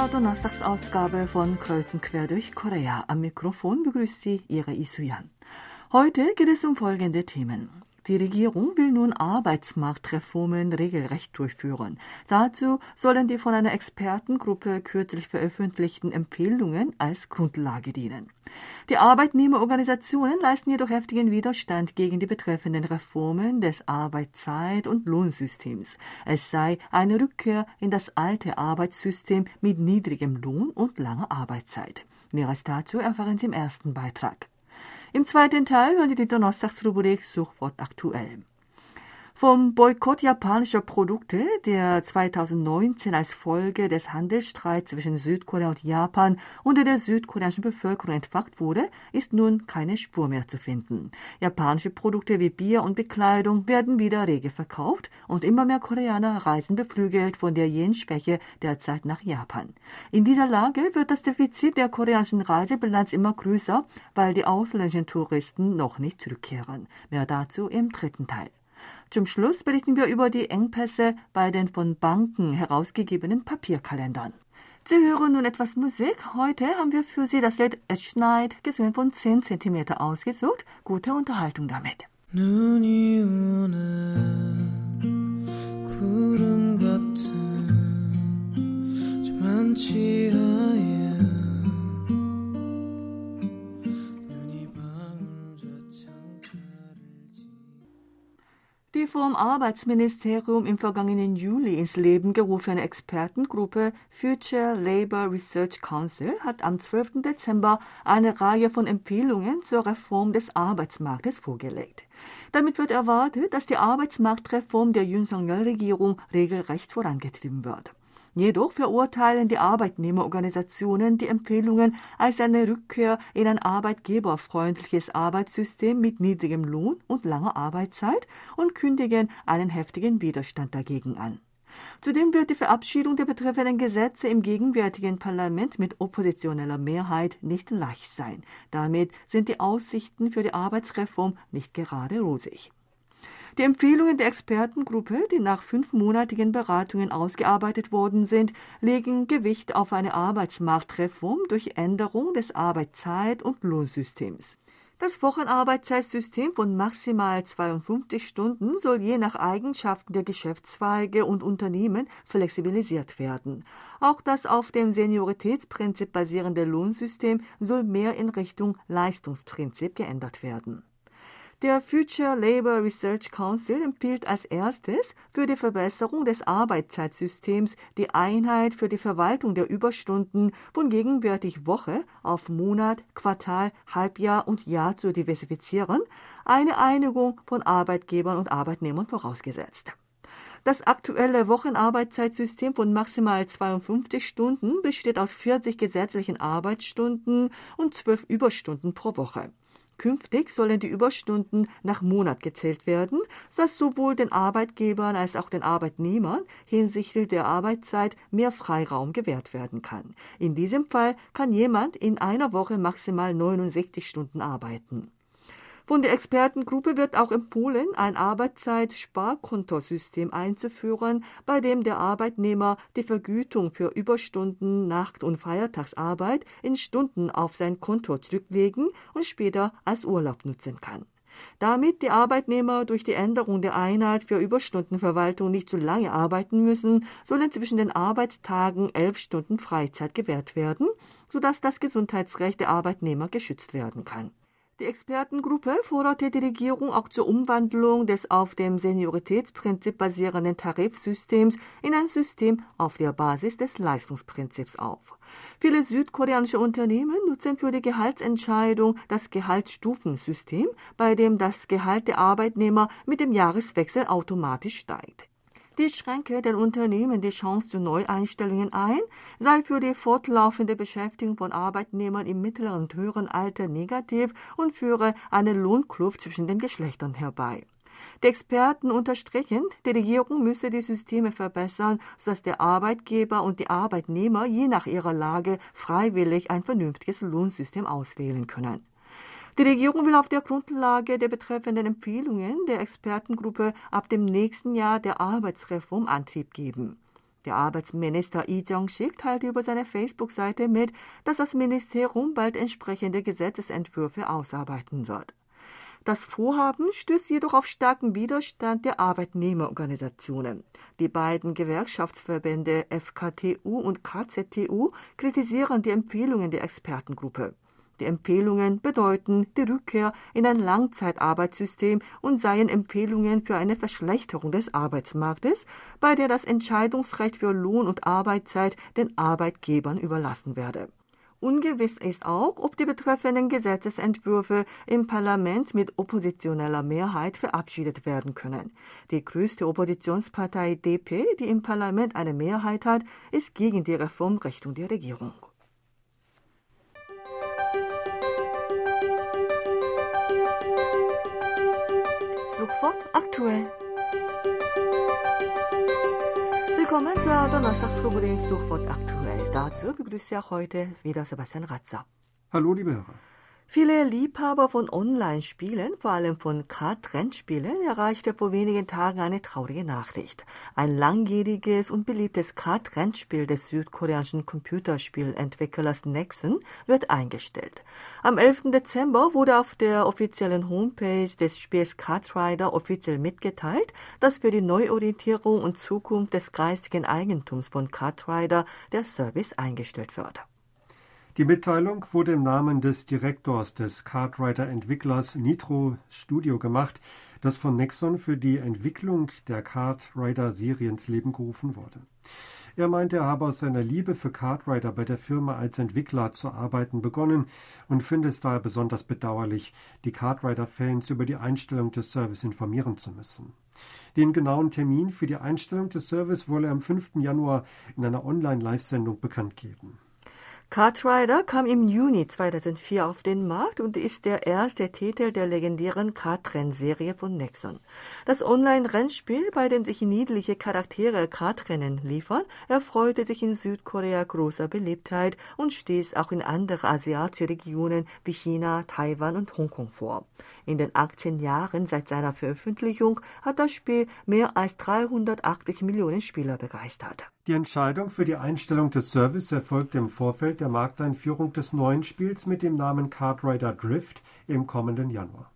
zur Donnerstagsausgabe von Kreuzen quer durch Korea. Am Mikrofon begrüßt Sie Ihre Isuyan. Heute geht es um folgende Themen. Die Regierung will nun Arbeitsmarktreformen regelrecht durchführen. Dazu sollen die von einer Expertengruppe kürzlich veröffentlichten Empfehlungen als Grundlage dienen. Die Arbeitnehmerorganisationen leisten jedoch heftigen Widerstand gegen die betreffenden Reformen des Arbeitszeit- und Lohnsystems. Es sei eine Rückkehr in das alte Arbeitssystem mit niedrigem Lohn und langer Arbeitszeit. Näheres dazu erfahren Sie im ersten Beitrag. Im zweiten Teil hören Sie die Donnerstagsrubrik Suchwort aktuell. Vom Boykott japanischer Produkte, der 2019 als Folge des Handelsstreits zwischen Südkorea und Japan unter der südkoreanischen Bevölkerung entfacht wurde, ist nun keine Spur mehr zu finden. Japanische Produkte wie Bier und Bekleidung werden wieder rege verkauft und immer mehr Koreaner reisen beflügelt von der Yen-Schwäche derzeit nach Japan. In dieser Lage wird das Defizit der koreanischen Reisebilanz immer größer, weil die ausländischen Touristen noch nicht zurückkehren. Mehr dazu im dritten Teil. Zum Schluss berichten wir über die Engpässe bei den von Banken herausgegebenen Papierkalendern. Sie hören nun etwas Musik. Heute haben wir für Sie das Lied Es schneit, gesungen von 10 cm ausgesucht. Gute Unterhaltung damit. 눈이 오는 구름 같은 많지 않은 Die vom Arbeitsministerium im vergangenen Juli ins Leben gerufene Expertengruppe Future Labor Research Council hat am 12. Dezember eine Reihe von Empfehlungen zur Reform des Arbeitsmarktes vorgelegt. Damit wird erwartet, dass die Arbeitsmarktreform der Yun Song-yeol-Regierung regelrecht vorangetrieben wird. Jedoch verurteilen die Arbeitnehmerorganisationen die Empfehlungen als eine Rückkehr in ein arbeitgeberfreundliches Arbeitssystem mit niedrigem Lohn und langer Arbeitszeit und kündigen einen heftigen Widerstand dagegen an. Zudem wird die Verabschiedung der betreffenden Gesetze im gegenwärtigen Parlament mit oppositioneller Mehrheit nicht leicht sein. Damit sind die Aussichten für die Arbeitsreform nicht gerade rosig. Die Empfehlungen der Expertengruppe, die nach fünfmonatigen Beratungen ausgearbeitet worden sind, legen Gewicht auf eine Arbeitsmarktreform durch Änderung des Arbeitszeit- und Lohnsystems. Das Wochenarbeitszeitsystem von maximal 52 Stunden soll je nach Eigenschaften der Geschäftszweige und Unternehmen flexibilisiert werden. Auch das auf dem Senioritätsprinzip basierende Lohnsystem soll mehr in Richtung Leistungsprinzip geändert werden. Der Future Labor Research Council empfiehlt als erstes für die Verbesserung des Arbeitszeitsystems die Einheit für die Verwaltung der Überstunden von gegenwärtig Woche auf Monat, Quartal, Halbjahr und Jahr zu diversifizieren, eine Einigung von Arbeitgebern und Arbeitnehmern vorausgesetzt. Das aktuelle Wochenarbeitszeitsystem von maximal 52 Stunden besteht aus 40 gesetzlichen Arbeitsstunden und 12 Überstunden pro Woche. Künftig sollen die Überstunden nach Monat gezählt werden, sodass sowohl den Arbeitgebern als auch den Arbeitnehmern hinsichtlich der Arbeitszeit mehr Freiraum gewährt werden kann. In diesem Fall kann jemand in einer Woche maximal 69 Stunden arbeiten. Von der Expertengruppe wird auch empfohlen, ein Arbeitszeit-Sparkontosystem einzuführen, bei dem der Arbeitnehmer die Vergütung für Überstunden, Nacht- und Feiertagsarbeit in Stunden auf sein Konto zurücklegen und später als Urlaub nutzen kann. Damit die Arbeitnehmer durch die Änderung der Einheit für Überstundenverwaltung nicht zu lange arbeiten müssen, sollen zwischen den Arbeitstagen elf Stunden Freizeit gewährt werden, sodass das Gesundheitsrecht der Arbeitnehmer geschützt werden kann. Die Expertengruppe forderte die Regierung auch zur Umwandlung des auf dem Senioritätsprinzip basierenden Tarifsystems in ein System auf der Basis des Leistungsprinzips auf. Viele südkoreanische Unternehmen nutzen für die Gehaltsentscheidung das Gehaltsstufensystem, bei dem das Gehalt der Arbeitnehmer mit dem Jahreswechsel automatisch steigt. Dies schränke den Unternehmen die Chance zu Neueinstellungen ein, sei für die fortlaufende Beschäftigung von Arbeitnehmern im mittleren und höheren Alter negativ und führe eine Lohnkluft zwischen den Geschlechtern herbei. Die Experten unterstrichen, die Regierung müsse die Systeme verbessern, sodass der Arbeitgeber und die Arbeitnehmer je nach ihrer Lage freiwillig ein vernünftiges Lohnsystem auswählen können. Die Regierung will auf der Grundlage der betreffenden Empfehlungen der Expertengruppe ab dem nächsten Jahr der Arbeitsreform Antrieb geben. Der Arbeitsminister Lee Jong-sik teilte über seine Facebook-Seite mit, dass das Ministerium bald entsprechende Gesetzesentwürfe ausarbeiten wird. Das Vorhaben stößt jedoch auf starken Widerstand der Arbeitnehmerorganisationen. Die beiden Gewerkschaftsverbände FKTU und KZTU kritisieren die Empfehlungen der Expertengruppe. Die Empfehlungen bedeuten die Rückkehr in ein Langzeitarbeitssystem und seien Empfehlungen für eine Verschlechterung des Arbeitsmarktes, bei der das Entscheidungsrecht für Lohn und Arbeitszeit den Arbeitgebern überlassen werde. Ungewiss ist auch, ob die betreffenden Gesetzesentwürfe im Parlament mit oppositioneller Mehrheit verabschiedet werden können. Die größte Oppositionspartei DP, die im Parlament eine Mehrheit hat, ist gegen die Reformrichtung der Regierung. Sofort aktuell. Willkommen zur Donnerstagsrubrik Sofort aktuell. Dazu begrüße ich auch heute wieder Sebastian Ratzer. Hallo, liebe Hörer. Viele Liebhaber von Online-Spielen, vor allem von Kart-Rennspielen, erreichte vor wenigen Tagen eine traurige Nachricht. Ein langjähriges und beliebtes Kart-Rennspiel des südkoreanischen Computerspielentwicklers Nexon wird eingestellt. Am 11. Dezember wurde auf der offiziellen Homepage des Spiels Kartrider offiziell mitgeteilt, dass für die Neuorientierung und Zukunft des geistigen Eigentums von Kartrider der Service eingestellt wird. Die Mitteilung wurde im Namen des Direktors des Kartrider-Entwicklers Nitro Studio gemacht, das von Nexon für die Entwicklung der Kartrider-Serie ins Leben gerufen wurde. Er meinte, er habe aus seiner Liebe für Kartrider bei der Firma als Entwickler zu arbeiten begonnen und finde es daher besonders bedauerlich, die Kartrider-Fans über die Einstellung des Service informieren zu müssen. Den genauen Termin für die Einstellung des Service wolle er am 5. Januar in einer Online-Live-Sendung bekannt geben. Kartrider kam im Juni 2004 auf den Markt und ist der erste Titel der legendären Kartrennserie von Nexon. Das Online-Rennspiel, bei dem sich niedliche Charaktere Kartrennen liefern, erfreute sich in Südkorea großer Beliebtheit und stieß auch in andere asiatische Regionen wie China, Taiwan und Hongkong vor. In den 18 Jahren seit seiner Veröffentlichung hat das Spiel mehr als 380 Millionen Spieler begeistert. Die Entscheidung für die Einstellung des Service erfolgte im Vorfeld der Markteinführung des neuen Spiels mit dem Namen Kartrider Drift im kommenden Januar.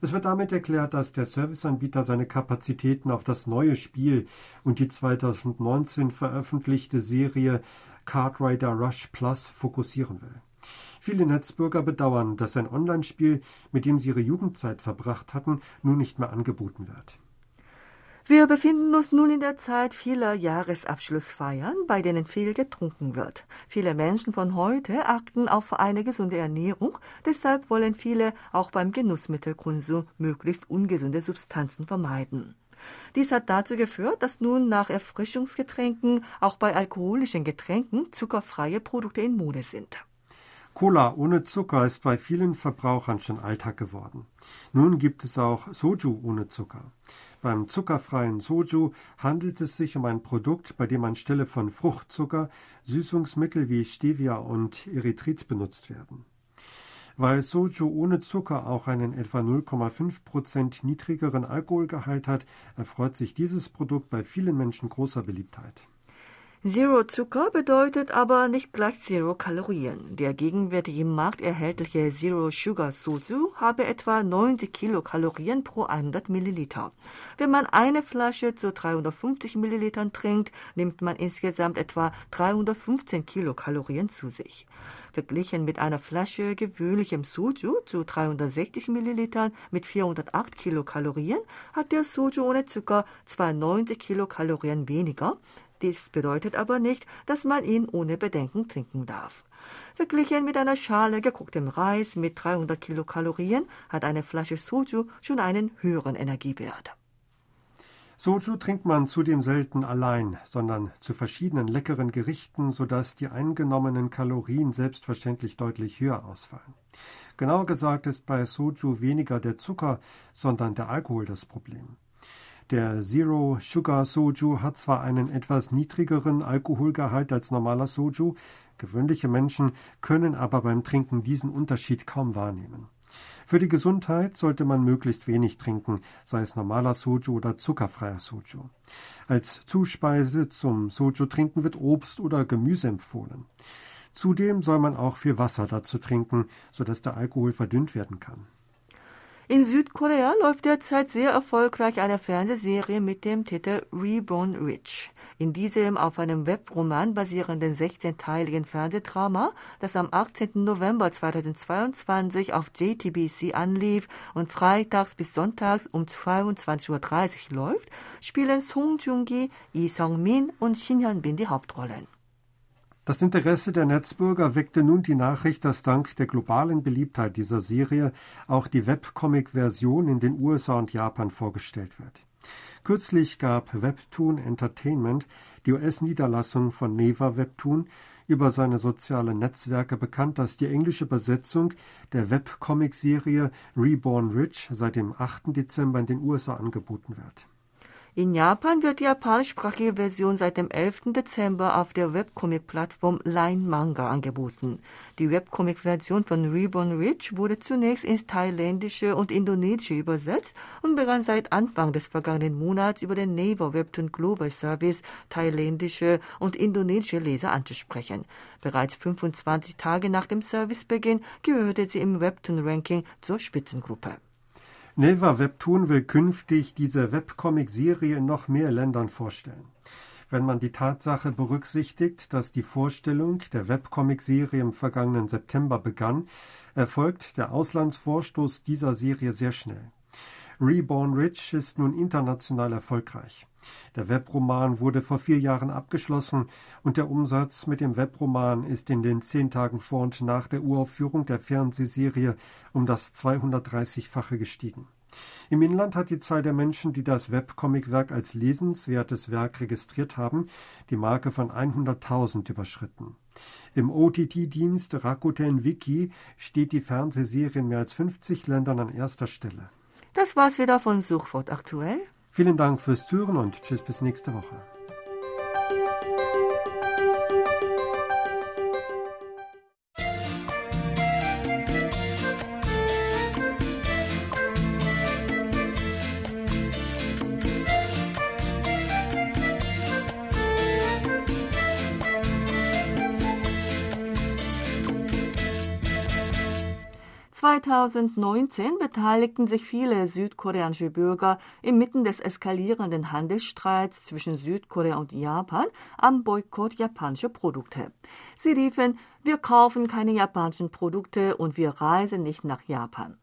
Es wird damit erklärt, dass der Serviceanbieter seine Kapazitäten auf das neue Spiel und die 2019 veröffentlichte Serie Kartrider Rush Plus fokussieren will. Viele Netzbürger bedauern, dass ein Online-Spiel, mit dem sie ihre Jugendzeit verbracht hatten, nun nicht mehr angeboten wird. Wir befinden uns nun in der Zeit vieler Jahresabschlussfeiern, bei denen viel getrunken wird. Viele Menschen von heute achten auf eine gesunde Ernährung, deshalb wollen viele auch beim Genussmittelkonsum möglichst ungesunde Substanzen vermeiden. Dies hat dazu geführt, dass nun nach Erfrischungsgetränken auch bei alkoholischen Getränken zuckerfreie Produkte in Mode sind. Cola ohne Zucker ist bei vielen Verbrauchern schon Alltag geworden. Nun gibt es auch Soju ohne Zucker. Beim zuckerfreien Soju handelt es sich um ein Produkt, bei dem anstelle von Fruchtzucker Süßungsmittel wie Stevia und Erythrit benutzt werden. Weil Soju ohne Zucker auch einen etwa 0,5 Prozent niedrigeren Alkoholgehalt hat, erfreut sich dieses Produkt bei vielen Menschen großer Beliebtheit. Zero Zucker bedeutet aber nicht gleich Zero Kalorien. Der gegenwärtig im Markt erhältliche Zero Sugar Soju habe etwa 90 Kilokalorien pro 100 Milliliter. Wenn man eine Flasche zu 350 Millilitern trinkt, nimmt man insgesamt etwa 315 Kilokalorien zu sich. Verglichen mit einer Flasche gewöhnlichem Soju zu 360 Millilitern mit 408 Kilokalorien hat der Soju ohne Zucker zwar 90 Kilokalorien weniger, dies bedeutet aber nicht, dass man ihn ohne Bedenken trinken darf. Verglichen mit einer Schale gekochtem Reis mit 300 Kilokalorien hat eine Flasche Soju schon einen höheren Energiewert. Soju trinkt man zudem selten allein, sondern zu verschiedenen leckeren Gerichten, sodass die eingenommenen Kalorien selbstverständlich deutlich höher ausfallen. Genauer gesagt ist bei Soju weniger der Zucker, sondern der Alkohol das Problem. Der Zero Sugar Soju hat zwar einen etwas niedrigeren Alkoholgehalt als normaler Soju, gewöhnliche Menschen können aber beim Trinken diesen Unterschied kaum wahrnehmen. Für die Gesundheit sollte man möglichst wenig trinken, sei es normaler Soju oder zuckerfreier Soju. Als Zuspeise zum Soju trinken wird Obst oder Gemüse empfohlen. Zudem soll man auch viel Wasser dazu trinken, sodass der Alkohol verdünnt werden kann. In Südkorea läuft derzeit sehr erfolgreich eine Fernsehserie mit dem Titel Reborn Rich. In diesem auf einem Webroman basierenden 16-teiligen Fernsehdrama, das am 18. November 2022 auf JTBC anlief und freitags bis sonntags um 22.30 Uhr läuft, spielen Song Joong-gi, Lee Sung-min und Shin Hyun-bin die Hauptrollen. Das Interesse der Netzbürger weckte nun die Nachricht, dass dank der globalen Beliebtheit dieser Serie auch die Webcomic-Version in den USA und Japan vorgestellt wird. Kürzlich gab Webtoon Entertainment, die US-Niederlassung von Neva Webtoon, über seine sozialen Netzwerke bekannt, dass die englische Übersetzung der Webcomic-Serie Reborn Rich seit dem 8. Dezember in den USA angeboten wird. In Japan wird die japanischsprachige Version seit dem 11. Dezember auf der Webcomic-Plattform Line Manga angeboten. Die Webcomic-Version von Reborn Rich wurde zunächst ins Thailändische und Indonesische übersetzt und begann seit Anfang des vergangenen Monats über den Naver Webtoon Global Service thailändische und indonesische Leser anzusprechen. Bereits 25 Tage nach dem Servicebeginn gehörte sie im Webtoon-Ranking zur Spitzengruppe. Neva Webtoon will künftig diese Webcomic-Serie in noch mehr Ländern vorstellen. Wenn man die Tatsache berücksichtigt, dass die Vorstellung der Webcomic-Serie im vergangenen September begann, erfolgt der Auslandsvorstoß dieser Serie sehr schnell. Reborn Rich ist nun international erfolgreich. Der Webroman wurde vor vier Jahren abgeschlossen und der Umsatz mit dem Webroman ist in den zehn Tagen vor und nach der Uraufführung der Fernsehserie um das 230-fache gestiegen. Im Inland hat die Zahl der Menschen, die das Webcomicwerk als lesenswertes Werk registriert haben, die Marke von 100.000 überschritten. Im OTT-Dienst Rakuten Wiki steht die Fernsehserie in mehr als 50 Ländern an erster Stelle. Das war's wieder von Suchwort aktuell. Vielen Dank fürs Zuhören und tschüss bis nächste Woche. 2019 beteiligten sich viele südkoreanische Bürger inmitten des eskalierenden Handelsstreits zwischen Südkorea und Japan am Boykott japanischer Produkte. Sie riefen, wir kaufen keine japanischen Produkte und wir reisen nicht nach Japan.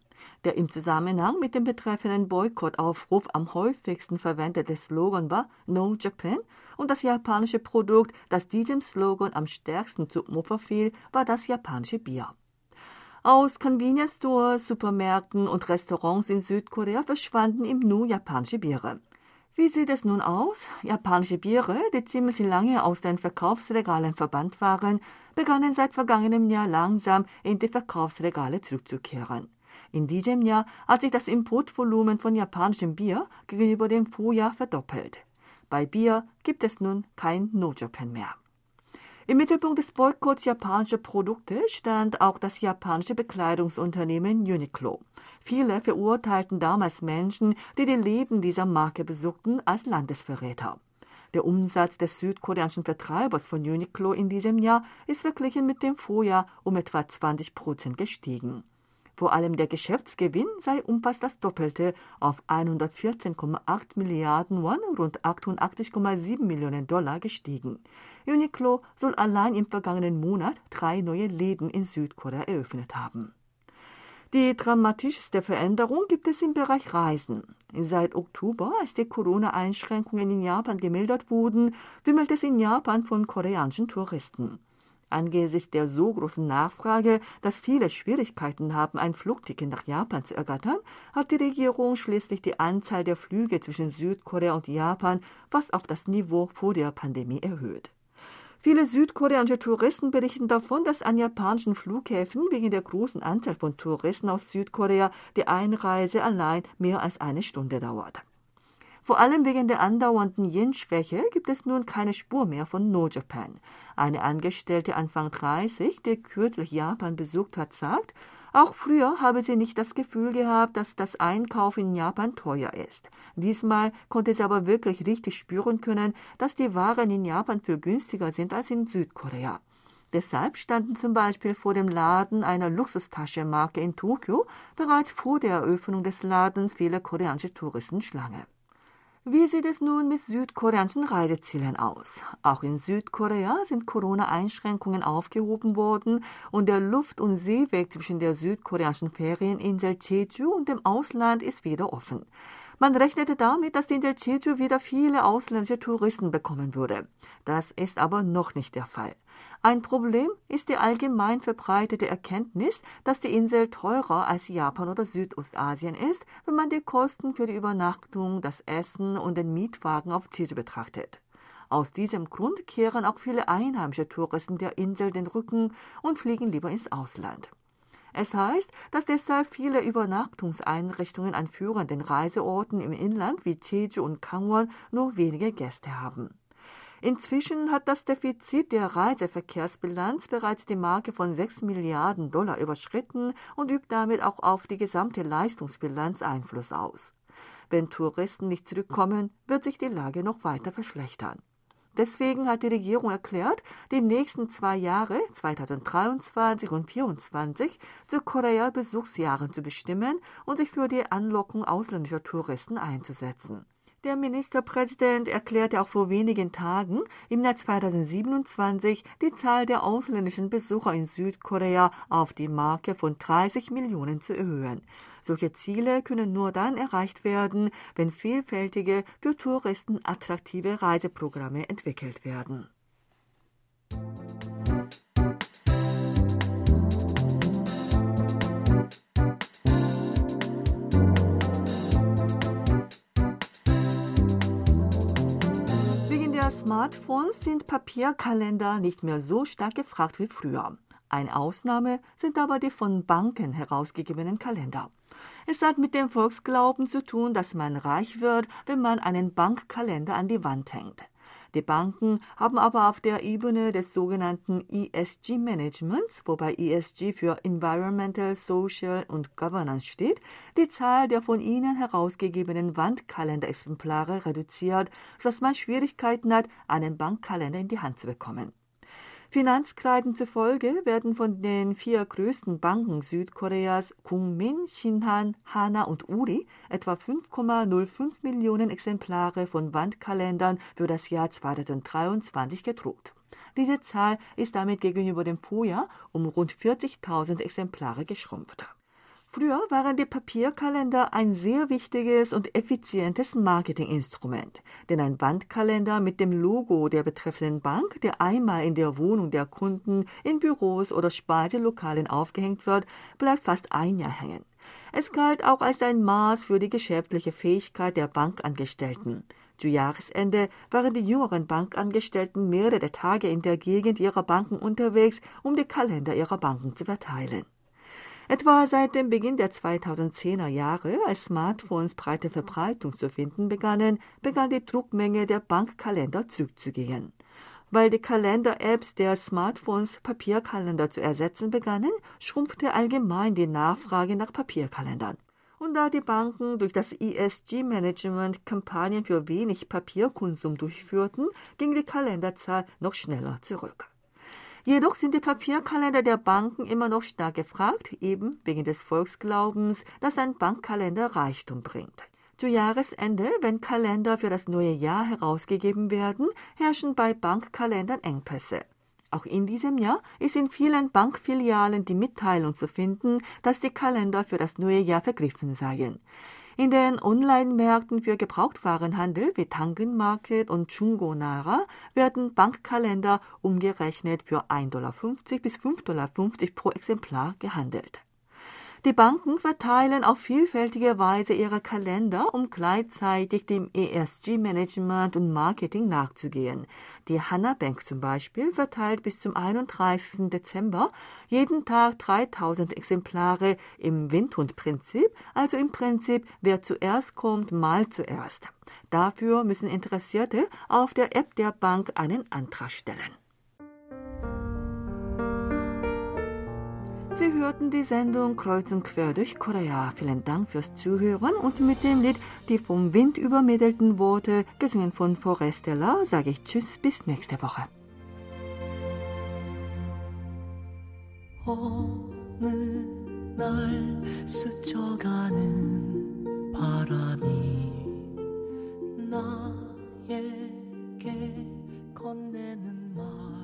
Der im Zusammenhang mit dem betreffenden Boykottaufruf am häufigsten verwendete Slogan war No Japan und das japanische Produkt, das diesem Slogan am stärksten zu Opfer fiel, war das japanische Bier. Aus Convenience Stores, Supermärkten und Restaurants in Südkorea verschwanden im Nu japanische Biere. Wie sieht es nun aus? Japanische Biere, die ziemlich lange aus den Verkaufsregalen verbannt waren, begannen seit vergangenem Jahr langsam in die Verkaufsregale zurückzukehren. In diesem Jahr hat sich das Importvolumen von japanischem Bier gegenüber dem Vorjahr verdoppelt. Bei Bier gibt es nun kein No-Japan mehr. Im Mittelpunkt des Boykotts japanischer Produkte stand auch das japanische Bekleidungsunternehmen Uniqlo. Viele verurteilten damals Menschen, die die Läden dieser Marke besuchten, als Landesverräter. Der Umsatz des südkoreanischen Vertreibers von Uniqlo in diesem Jahr ist verglichen mit dem Vorjahr um etwa 20 Prozent gestiegen. Vor allem der Geschäftsgewinn sei um fast das Doppelte auf 114,8 Milliarden Won, rund 88,7 Millionen Dollar gestiegen. Uniqlo soll allein im vergangenen Monat drei neue Läden in Südkorea eröffnet haben. Die dramatischste Veränderung gibt es im Bereich Reisen. Seit Oktober, als die Corona-Einschränkungen in Japan gemildert wurden, wimmelt es in Japan von koreanischen Touristen. Angesichts der so großen Nachfrage, dass viele Schwierigkeiten haben, ein Flugticket nach Japan zu ergattern, hat die Regierung schließlich die Anzahl der Flüge zwischen Südkorea und Japan fast auf das Niveau vor der Pandemie erhöht. Viele südkoreanische Touristen berichten davon, dass an japanischen Flughäfen wegen der großen Anzahl von Touristen aus Südkorea die Einreise allein mehr als eine Stunde dauert. Vor allem wegen der andauernden Yen-Schwäche gibt es nun keine Spur mehr von No Japan. Eine Angestellte Anfang 30, die kürzlich Japan besucht hat, sagt, Auch früher habe sie nicht das Gefühl gehabt, dass das Einkaufen in Japan teuer ist. Diesmal konnte sie aber wirklich richtig spüren können, dass die Waren in Japan viel günstiger sind als in Südkorea. Deshalb standen zum Beispiel vor dem Laden einer Luxustaschenmarke in Tokio bereits vor der Eröffnung des Ladens viele koreanische Touristen Schlange. Wie sieht es nun mit südkoreanischen Reisezielen aus? Auch in Südkorea sind Corona-Einschränkungen aufgehoben worden und der Luft- und Seeweg zwischen der südkoreanischen Ferieninsel Jeju und dem Ausland ist wieder offen. Man rechnete damit, dass die Insel Jeju wieder viele ausländische Touristen bekommen würde. Das ist aber noch nicht der Fall. Ein Problem ist die allgemein verbreitete Erkenntnis, dass die Insel teurer als Japan oder Südostasien ist, wenn man die Kosten für die Übernachtung, das Essen und den Mietwagen auf Jeju betrachtet. Aus diesem Grund kehren auch viele einheimische Touristen der Insel den Rücken und fliegen lieber ins Ausland. Es heißt, dass deshalb viele Übernachtungseinrichtungen an führenden Reiseorten im Inland wie Jeju und Gangwon nur wenige Gäste haben. Inzwischen hat das Defizit der Reiseverkehrsbilanz bereits die Marke von 6 Milliarden Dollar überschritten und übt damit auch auf die gesamte Leistungsbilanz Einfluss aus. Wenn Touristen nicht zurückkommen, wird sich die Lage noch weiter verschlechtern. Deswegen hat die Regierung erklärt, die nächsten zwei Jahre, 2023 und 2024, zu Korea-Besuchsjahren zu bestimmen und sich für die Anlockung ausländischer Touristen einzusetzen. Der Ministerpräsident erklärte auch vor wenigen Tagen, im Jahr 2027 die Zahl der ausländischen Besucher in Südkorea auf die Marke von 30 Millionen zu erhöhen. Solche Ziele können nur dann erreicht werden, wenn vielfältige, für Touristen attraktive Reiseprogramme entwickelt werden. Smartphones sind Papierkalender nicht mehr so stark gefragt wie früher. Eine Ausnahme sind aber die von Banken herausgegebenen Kalender. Es hat mit dem Volksglauben zu tun, dass man reich wird, wenn man einen Bankkalender an die Wand hängt. Die Banken haben aber auf der Ebene des sogenannten ESG-Managements, wobei ESG für Environmental, Social und Governance steht, die Zahl der von ihnen herausgegebenen Wandkalenderexemplare reduziert, sodass man Schwierigkeiten hat, einen Bankkalender in die Hand zu bekommen. Finanzkreiden zufolge werden von den vier größten Banken Südkoreas Kungmin, Shinhan, Hana und Uri etwa 5,05 Millionen Exemplare von Wandkalendern für das Jahr 2023 gedruckt. Diese Zahl ist damit gegenüber dem Vorjahr um rund 40.000 Exemplare geschrumpft. Früher waren die Papierkalender ein sehr wichtiges und effizientes Marketinginstrument, denn ein Wandkalender mit dem Logo der betreffenden Bank, der einmal in der Wohnung der Kunden, in Büros oder Speiselokalen aufgehängt wird, bleibt fast ein Jahr hängen. Es galt auch als ein Maß für die geschäftliche Fähigkeit der Bankangestellten. Zu Jahresende waren die jüngeren Bankangestellten mehrere Tage in der Gegend ihrer Banken unterwegs, um die Kalender ihrer Banken zu verteilen. Etwa seit dem Beginn der 2010er Jahre, als Smartphones breite Verbreitung zu finden begannen, begann die Druckmenge der Bankkalender zurückzugehen. Weil die Kalender-Apps der Smartphones Papierkalender zu ersetzen begannen, schrumpfte allgemein die Nachfrage nach Papierkalendern. Und da die Banken durch das ESG-Management Kampagnen für wenig Papierkonsum durchführten, ging die Kalenderzahl noch schneller zurück. Jedoch sind die Papierkalender der Banken immer noch stark gefragt, eben wegen des Volksglaubens, dass ein Bankkalender Reichtum bringt. Zu Jahresende, wenn Kalender für das neue Jahr herausgegeben werden, herrschen bei Bankkalendern Engpässe. Auch in diesem Jahr ist in vielen Bankfilialen die Mitteilung zu finden, dass die Kalender für das neue Jahr vergriffen seien. In den Online-Märkten für Gebrauchtwarenhandel wie Tangen Market und Jungo Nara werden Bankkalender umgerechnet für 1,50 Dollar bis 5,50 Dollar pro Exemplar gehandelt. Die Banken verteilen auf vielfältige Weise ihre Kalender, um gleichzeitig dem ESG-Management und Marketing nachzugehen. Die Hanna Bank zum Beispiel verteilt bis zum 31. Dezember jeden Tag 3000 Exemplare im Windhundprinzip, also im Prinzip, wer zuerst kommt, mal zuerst. Dafür müssen Interessierte auf der App der Bank einen Antrag stellen. Sie hörten die Sendung Kreuz und Quer durch Korea. Vielen Dank fürs Zuhören und mit dem Lied Die vom Wind übermittelten Worte, gesungen von Forestella, sage ich Tschüss, bis nächste Woche. 어느 날 스쳐가는 바람이 나에게 건네는 말